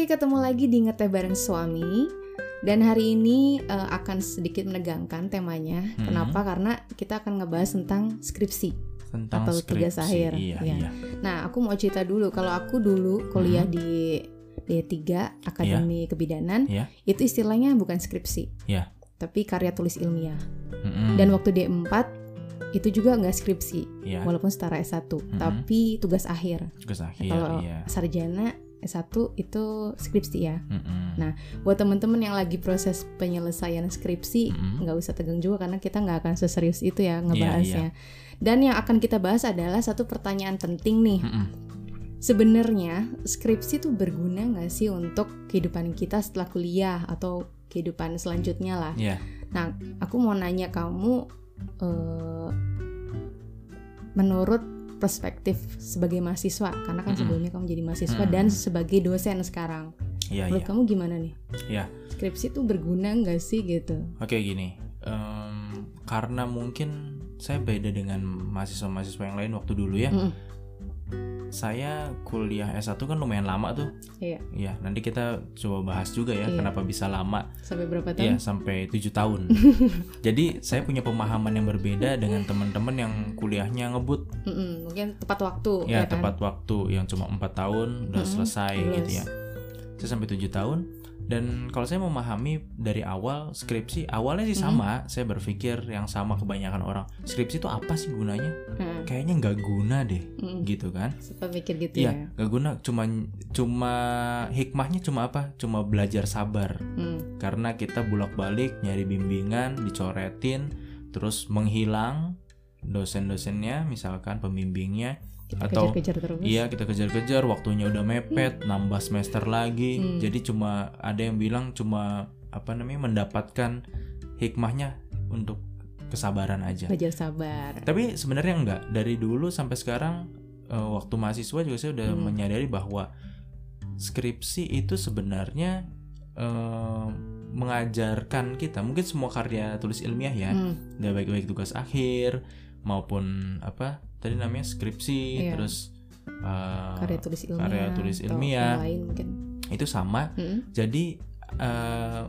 Oke, ketemu lagi di Ngeteh Bareng Suami. Dan hari ini uh, akan sedikit menegangkan temanya. Hmm. Kenapa? Karena kita akan ngebahas tentang skripsi. tentang Atau tugas skripsi. akhir, Iya, iya. iya. Nah, aku mau cerita dulu. Kalau aku dulu kuliah Hmm. di D3 Akademi Kebidanan, Iya. itu istilahnya bukan skripsi. Iya. Tapi karya tulis ilmiah. Mm-mm. Dan waktu D4 itu juga nggak skripsi, Iya, walaupun setara S1, Mhm. tapi tugas akhir. tugas akhir. Kalau iya. sarjana S1 itu skripsi ya. Mm-mm. Nah, buat temen-temen yang lagi proses penyelesaian skripsi nggak usah tegang juga karena kita nggak akan seserius itu Iya, ya ngebahasnya. Dan yang akan kita bahas adalah satu pertanyaan penting nih. Mm-mm. Sebenarnya skripsi tuh berguna nggak sih untuk kehidupan kita setelah kuliah atau kehidupan selanjutnya lah? Iya. Nah, aku mau nanya kamu eh, menurut perspektif sebagai mahasiswa karena kan Mm-mm. sebelumnya kamu jadi mahasiswa Mm-mm. dan sebagai dosen sekarang. Iya, Menurut iya. kamu gimana nih? Iya. Skripsi tuh berguna nggak sih gitu? Oke gini, em, karena mungkin saya beda dengan mahasiswa-mahasiswa yang lain waktu dulu ya. Mm-mm. Saya kuliah S1 kan lumayan lama tuh. Iya. Iya, nanti kita coba bahas juga ya Iya. kenapa bisa lama. Sampai berapa Iya, tahun? sampai 7 tahun. Jadi saya punya pemahaman yang berbeda dengan teman-teman yang kuliahnya ngebut. Mm-mm, mungkin tepat waktu Ya, kan? tepat waktu yang cuma empat tahun udah Mm-mm, selesai lulus. gitu ya. Saya sampai 7 tahun dan kalau saya memahami dari awal skripsi awalnya sih sama, saya berpikir yang sama kebanyakan orang. Skripsi itu apa sih gunanya? Heeh. Kayaknya nggak guna deh, Mm-mm. gitu kan? Sempat mikir gitu Iya, ya. nggak guna. Cuma cuma hikmahnya cuma apa? Cuma belajar sabar. Mm. Karena kita bolak-balik nyari bimbingan, dicoretin, terus menghilang dosen-dosennya, misalkan pembimbingnya Kita Atau- kejar-kejar terus. Iya kita kejar-kejar waktunya udah mepet nambah semester lagi Hmm. jadi cuma ada yang bilang cuma apa namanya mendapatkan hikmahnya untuk kesabaran aja Belajar sabar. tapi sebenarnya enggak dari dulu sampai sekarang eh, waktu mahasiswa juga saya udah Hmm. menyadari bahwa skripsi itu sebenarnya eh, mengajarkan kita mungkin semua karya tulis ilmiah ya Mm. Udah baik-baik tugas akhir maupun apa tadi namanya skripsi Iya. terus uh, Karya tulis ilmiah. karya tulis ilmiah. lain mungkin. itu sama Mm. jadi uh,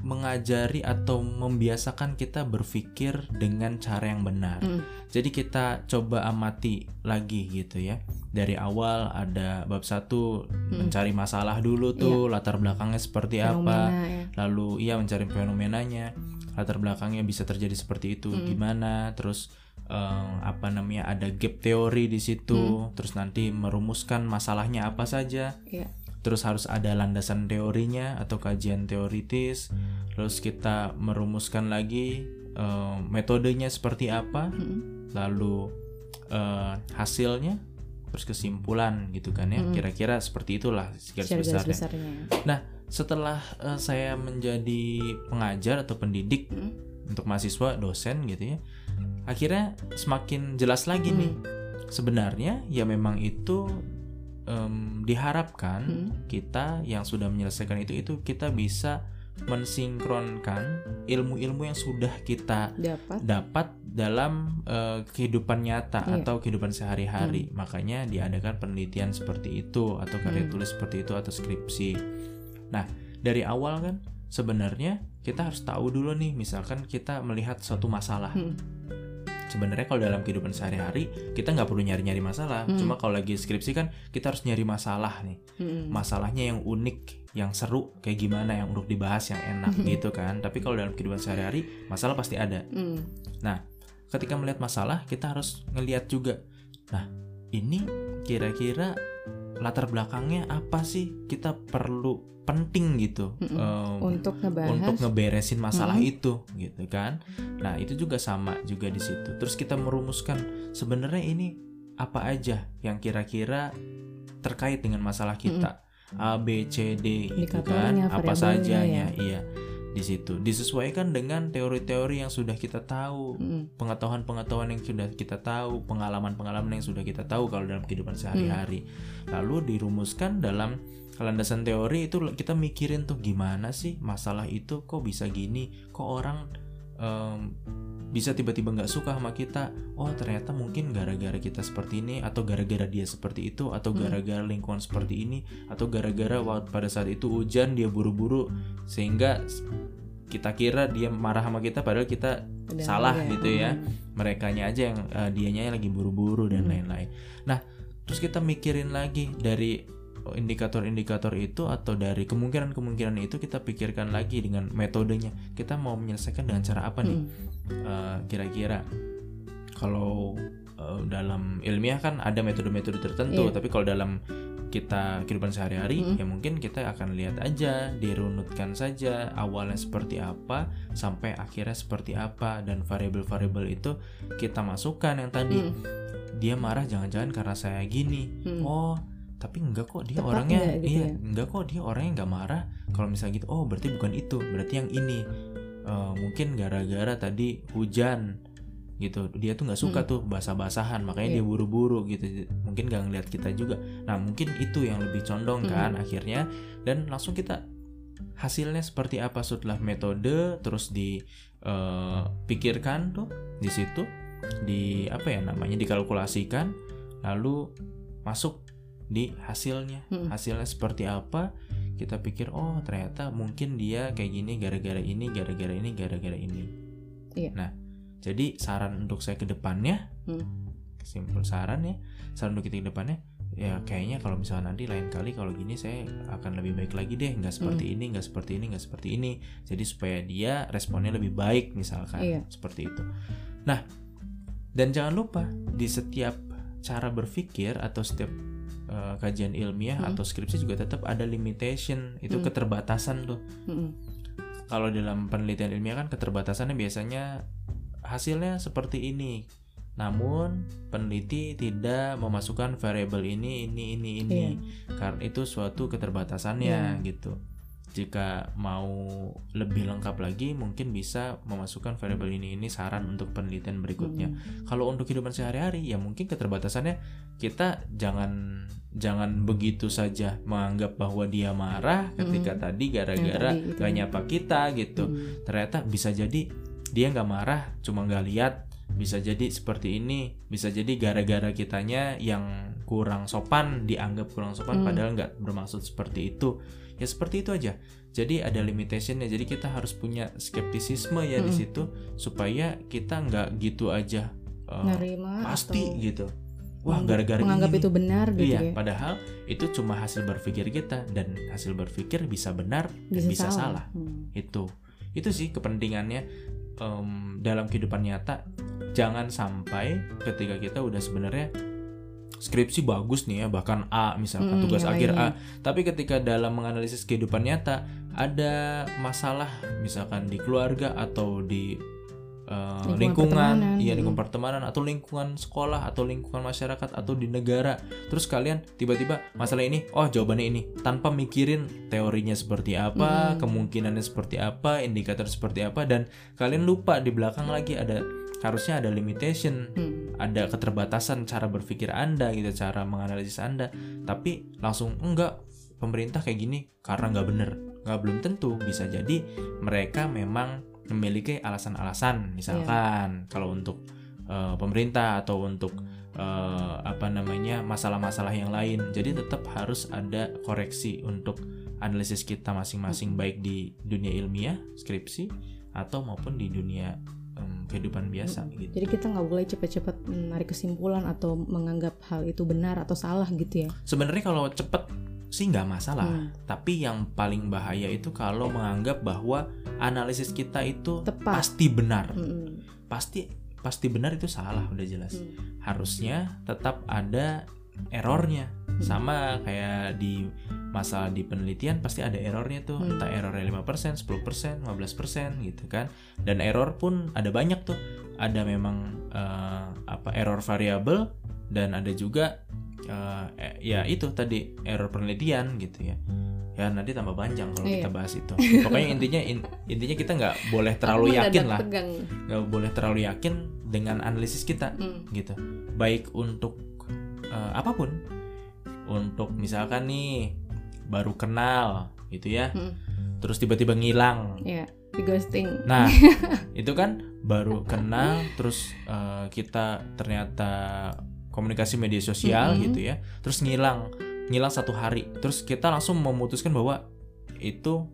mengajari atau membiasakan kita berpikir dengan cara yang benar Mm. jadi kita coba amati lagi gitu ya dari awal ada bab satu mencari masalah dulu tuh latar belakangnya seperti apa Iya. Fenomena ya. lalu ia mencari fenomenanya latar belakangnya bisa terjadi seperti itu Mm. gimana terus eh, apa namanya ada gap teori di situ Mm. terus nanti merumuskan masalahnya apa saja Iya. Terus harus ada landasan teorinya atau kajian teoritis terus kita merumuskan lagi eh, metodenya seperti apa lalu eh, hasilnya terus kesimpulan gitu kan ya kira-kira seperti itulah garis garis besarnya besarnya. setelah eh, saya menjadi pengajar atau pendidik Mm. untuk mahasiswa dosen gitu ya akhirnya semakin jelas lagi nih Mm. sebenarnya ya memang itu em, diharapkan Mm. kita yang sudah menyelesaikan itu itu kita bisa mensinkronkan ilmu-ilmu yang sudah kita Dapat. dapat dalam eh, kehidupan nyata Iya. atau kehidupan sehari-hari. Makanya diadakan penelitian seperti itu atau karya Hmm. tulis seperti itu atau skripsi. Nah, dari awal kan sebenarnya kita harus tahu dulu nih, misalkan kita melihat suatu masalah. Mm. Sebenarnya kalau dalam kehidupan sehari-hari kita nggak perlu nyari-nyari masalah. Hmm. Cuma kalau lagi skripsi kan kita harus nyari masalah nih. Mm. Masalahnya yang unik, yang seru, kayak gimana yang untuk dibahas yang enak Hmm. gitu kan. Tapi kalau dalam kehidupan sehari-hari masalah pasti ada Mm. ketika melihat masalah kita harus ngelihat juga nah ini kira-kira latar belakangnya apa sih kita perlu penting gitu Mm-mm. em, Untuk ngebahas. untuk ngeberesin masalah Mm. itu gitu kan nah itu juga sama juga di situ terus kita merumuskan sebenarnya ini apa aja yang kira-kira terkait dengan masalah kita A B C D gitu kan apa sajanya ya. iya di situ. Disesuaikan dengan teori-teori yang sudah kita tahu. Pengetahuan-pengetahuan yang sudah kita tahu, pengalaman-pengalaman yang sudah kita tahu kalau dalam kehidupan sehari-hari. Lalu dirumuskan dalam landasan teori itu kita mikirin tuh gimana sih masalah itu kok bisa gini, kok orang bisa tiba-tiba nggak suka sama kita oh ternyata mungkin gara-gara kita seperti ini atau gara-gara dia seperti itu atau Hmm. gara-gara lingkungan seperti ini atau gara-gara waktu pada saat itu hujan dia buru-buru sehingga kita kira dia marah sama kita padahal kita Padahal salah ya. gitu ya Hmm. merekanya aja yang eh, dianya lagi buru-buru dan Hmm. lain-lain nah terus kita mikirin lagi dari indikator-indikator itu atau dari kemungkinan-kemungkinan itu kita pikirkan lagi dengan metodenya kita mau menyelesaikan dengan cara apa nih Hmm. Eh, kira-kira kalau eh, dalam ilmiah kan ada metode-metode tertentu Iya. tapi kalau dalam kita kehidupan sehari-hari Mm. ya mungkin kita akan lihat aja dirunutkan saja awalnya seperti apa sampai akhirnya seperti apa dan variabel-variabel itu kita masukkan yang tadi Hmm. dia marah jangan-jangan karena saya gini Hmm. oh tapi enggak kok dia Tepat orangnya nggak gitu iya ya? enggak kok dia orangnya nggak marah kalau misalnya gitu oh berarti bukan itu berarti yang ini Eh, mungkin gara-gara tadi hujan gitu dia tuh nggak suka tuh basah-basahan makanya Hmm. Iya. dia buru-buru gitu mungkin nggak ngeliat kita juga nah mungkin itu yang lebih condong Hmm. kan akhirnya dan langsung kita hasilnya seperti apa setelah metode terus dipikirkan tuh di situ di apa ya namanya dikalkulasikan lalu masuk di hasilnya Hmm. hasilnya seperti apa kita pikir oh ternyata mungkin dia kayak gini gara-gara ini gara-gara ini gara-gara ini Iya. nah jadi saran untuk saya ke depannya Hmm. simpel saran ya saran untuk kita ke depannya ya kayaknya kalau misalnya nanti lain kali kalau gini saya akan lebih baik lagi deh nggak seperti Hmm. ini nggak seperti ini nggak seperti ini jadi supaya dia responnya lebih baik misalkan Iya. seperti itu nah dan jangan lupa di setiap cara berpikir atau setiap uh, kajian ilmiah Hmm. atau skripsi juga tetap ada limitation itu Hmm. keterbatasan tuh Hmm. kalau dalam penelitian ilmiah kan keterbatasannya biasanya hasilnya seperti ini. Namun peneliti tidak memasukkan variabel ini, ini, ini, ini, Iya. karena itu suatu keterbatasannya Iya. gitu. Jika mau lebih lengkap lagi, mungkin bisa memasukkan variabel ini, ini saran untuk penelitian berikutnya. Hmm. Kalau untuk kehidupan sehari-hari, ya mungkin keterbatasannya kita jangan jangan begitu saja menganggap bahwa dia marah ketika tadi gara-gara itu. gak nyapa kita gitu Hmm. ternyata bisa jadi dia nggak marah cuma nggak lihat bisa jadi seperti ini bisa jadi gara-gara kitanya yang kurang sopan dianggap kurang sopan Hmm. padahal nggak bermaksud seperti itu ya seperti itu aja. Jadi ada limitationnya. Jadi kita harus punya skeptisisme ya di Hmm. situ supaya kita nggak gitu aja Nerima pasti atau gitu. Wah gara-gara menganggap ini. itu benar gitu iya ya? padahal itu cuma hasil berpikir kita dan hasil berpikir bisa benar dan bisa, bisa salah. salah, Hmm. itu. Itu sih kepentingannya em, dalam kehidupan nyata. Jangan sampai ketika kita udah sebenarnya skripsi bagus nih ya bahkan A misalkan Mm, tugas akhir A nilainya. tapi ketika dalam menganalisis kehidupan nyata ada masalah misalkan di keluarga atau di eh, Lingkungan lingkungan, iya Mm. lingkungan pertemanan atau lingkungan sekolah atau lingkungan masyarakat atau di negara terus kalian tiba-tiba masalah ini oh jawabannya ini tanpa mikirin teorinya seperti apa Mm. kemungkinannya seperti apa indikator seperti apa dan kalian lupa di belakang lagi ada harusnya ada limitation Hmm. ada keterbatasan cara berpikir Anda gitu, cara menganalisis Anda. Tapi langsung enggak pemerintah kayak gini karena nggak bener. Nggak belum tentu bisa jadi mereka memang memiliki alasan-alasan. Misalkan kalau untuk eh, pemerintah atau untuk eh, apa namanya masalah-masalah yang lain. Jadi tetap harus ada koreksi untuk analisis kita masing-masing baik di dunia ilmiah, skripsi atau maupun di dunia em, kehidupan biasa gitu. Jadi kita nggak boleh cepet-cepet menarik kesimpulan atau menganggap hal itu benar atau salah gitu ya. Sebenarnya kalau cepet sih nggak masalah, Hmm. tapi yang paling bahaya itu kalau menganggap bahwa analisis kita itu Tepat. pasti benar, Hmm. pasti pasti benar itu salah udah jelas. Hmm. Harusnya tetap ada errornya, Hmm. Sama kayak di masalah di penelitian pasti ada errornya tuh, Hmm. entah errornya 5%, 10%, 15% gitu kan. Dan error pun ada banyak tuh, ada memang eh, apa error variabel dan ada juga eh, ya itu tadi error penelitian gitu ya ya nanti tambah panjang kalau Iya. kita bahas itu pokoknya intinya in- intinya kita nggak boleh terlalu Aku yakin lah nggak boleh terlalu yakin dengan analisis kita Hmm. gitu baik untuk eh, apa pun untuk misalkan nih baru kenal gitu ya Hmm. terus tiba-tiba ngilang di ghosting Nah, itu kan baru kenal terus eh, kita ternyata komunikasi media sosial Mm-mm. gitu ya. Terus ngilang, ngilang satu hari. Terus kita langsung memutuskan bahwa itu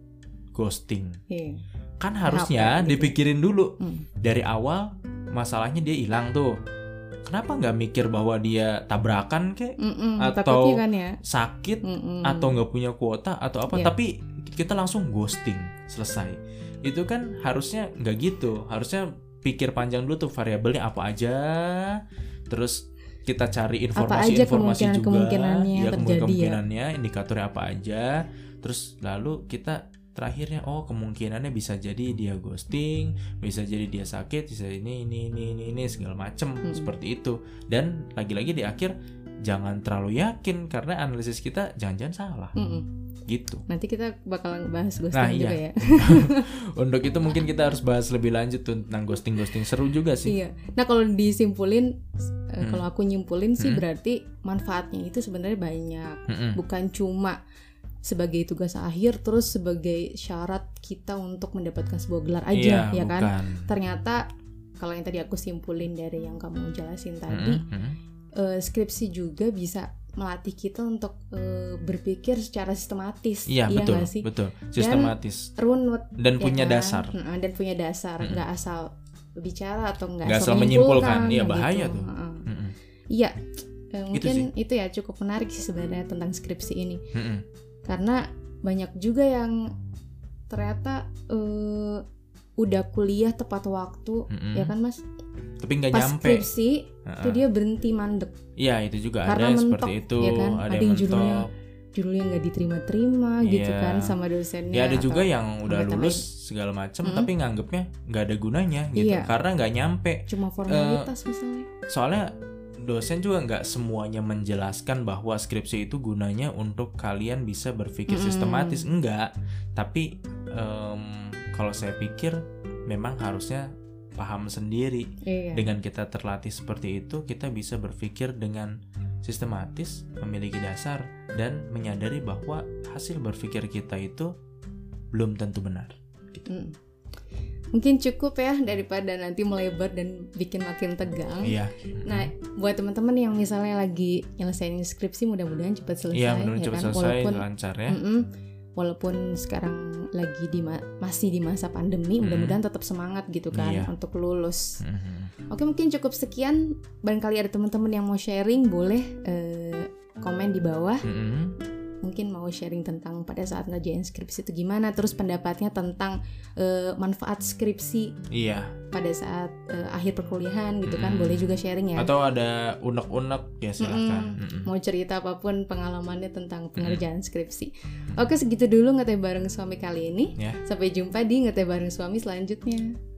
ghosting. Iya. Kan harusnya Kenapa gitu? dipikirin dulu Hmm. dari awal masalahnya dia hilang tuh. Kenapa nggak mikir bahwa dia tabrakan kek, Mm-mm, Atau- kan ya? sakit Mm-mm. atau nggak punya kuota atau apa? Iya. tapi kita langsung ghosting selesai. Itu kan harusnya nggak gitu. Harusnya pikir panjang dulu tuh variabelnya apa aja. Terus kita cari informasi aja informasi juga. kemungkinan-kemungkinannya ya terjadi ya. kemungkinannya indikatornya apa aja. Terus lalu kita terakhirnya oh kemungkinannya bisa jadi dia ghosting bisa jadi dia sakit bisa ini ini ini ini, ini segala macem Mm-mm. seperti itu dan lagi-lagi di akhir jangan terlalu yakin karena analisis kita jangan-jangan salah Mm-mm. gitu nanti kita bakal bahas ghosting Nah, juga iya. ya untuk itu mungkin kita harus bahas lebih lanjut tuh tentang ghosting ghosting seru juga sih iya nah kalau disimpulin eh, Hmm. kalau aku nyimpulin sih Hmm. berarti manfaatnya itu sebenarnya banyak Mm-mm. bukan cuma sebagai tugas akhir terus sebagai syarat kita untuk mendapatkan sebuah gelar aja iya ya kan bukan ternyata kalau yang tadi aku simpulin dari yang kamu jelasin tadi Mm-mm, mm-mm. eh, skripsi juga bisa melatih kita untuk eh, berpikir secara sistematis iya betul nggak sih betul sistematis runut dan ya punya kan? dasar dan punya dasar Mm-mm. nggak asal bicara atau nggak asal, asal menyimpulkan. Iya, bahaya gitu. tuh. Heeh. Mm-mm, iya Eh, Gitu mungkin itu ya cukup menarik sih sebenarnya tentang skripsi ini mm-mm. Karena banyak juga yang ternyata eh, udah kuliah tepat waktu Mm-mm. ya kan mas tapi nggak nyampe skripsi Heeh. itu dia berhenti mandek iya itu juga Karena ada mentok, seperti itu ya kan? ada Ada yang yang judulnya judulnya nggak diterima-terima gitu Iya. kan sama dosennya ya ada juga yang udah lulus segala macam Mm-mm. tapi nganggepnya nggak ada gunanya gitu Iya. karena nggak nyampe cuma formalitas misalnya soalnya dosen juga nggak semuanya menjelaskan bahwa skripsi itu gunanya untuk kalian bisa berpikir Mm-mm. sistematis. Enggak tapi em, kalau saya pikir memang harusnya paham sendiri. Iya. Dengan kita terlatih seperti itu kita bisa berpikir dengan sistematis memiliki dasar dan menyadari bahwa hasil berpikir kita itu belum tentu benar Mm. mungkin cukup ya daripada nanti melebar dan bikin makin tegang. Iya. Nah buat teman-teman yang misalnya lagi nyelesain skripsi mudah-mudahan cepat selesai iya menurut ya cepat kan selesai walaupun lancar ya Mm-mm. walaupun sekarang lagi di ma- masih di masa pandemi Mm. mudah-mudahan tetap semangat gitu kan Iya. untuk lulus Mhm. Oke mungkin cukup sekian. Barangkali ada teman-teman yang mau sharing boleh eh, komen di bawah. Mhm. Mungkin mau sharing tentang pada saat ngerjain skripsi itu gimana. Terus pendapatnya tentang eh, manfaat skripsi iya pada saat eh, akhir perkuliahan gitu kan. Mm. Boleh juga sharing ya. atau ada unek-unek ya silahkan Mm-mm. Mhm. Mau cerita apa pun pengalamannya tentang pengerjaan skripsi. Oke segitu dulu ngeteh bareng suami kali ini. Ya. Sampai jumpa di ngeteh bareng suami selanjutnya.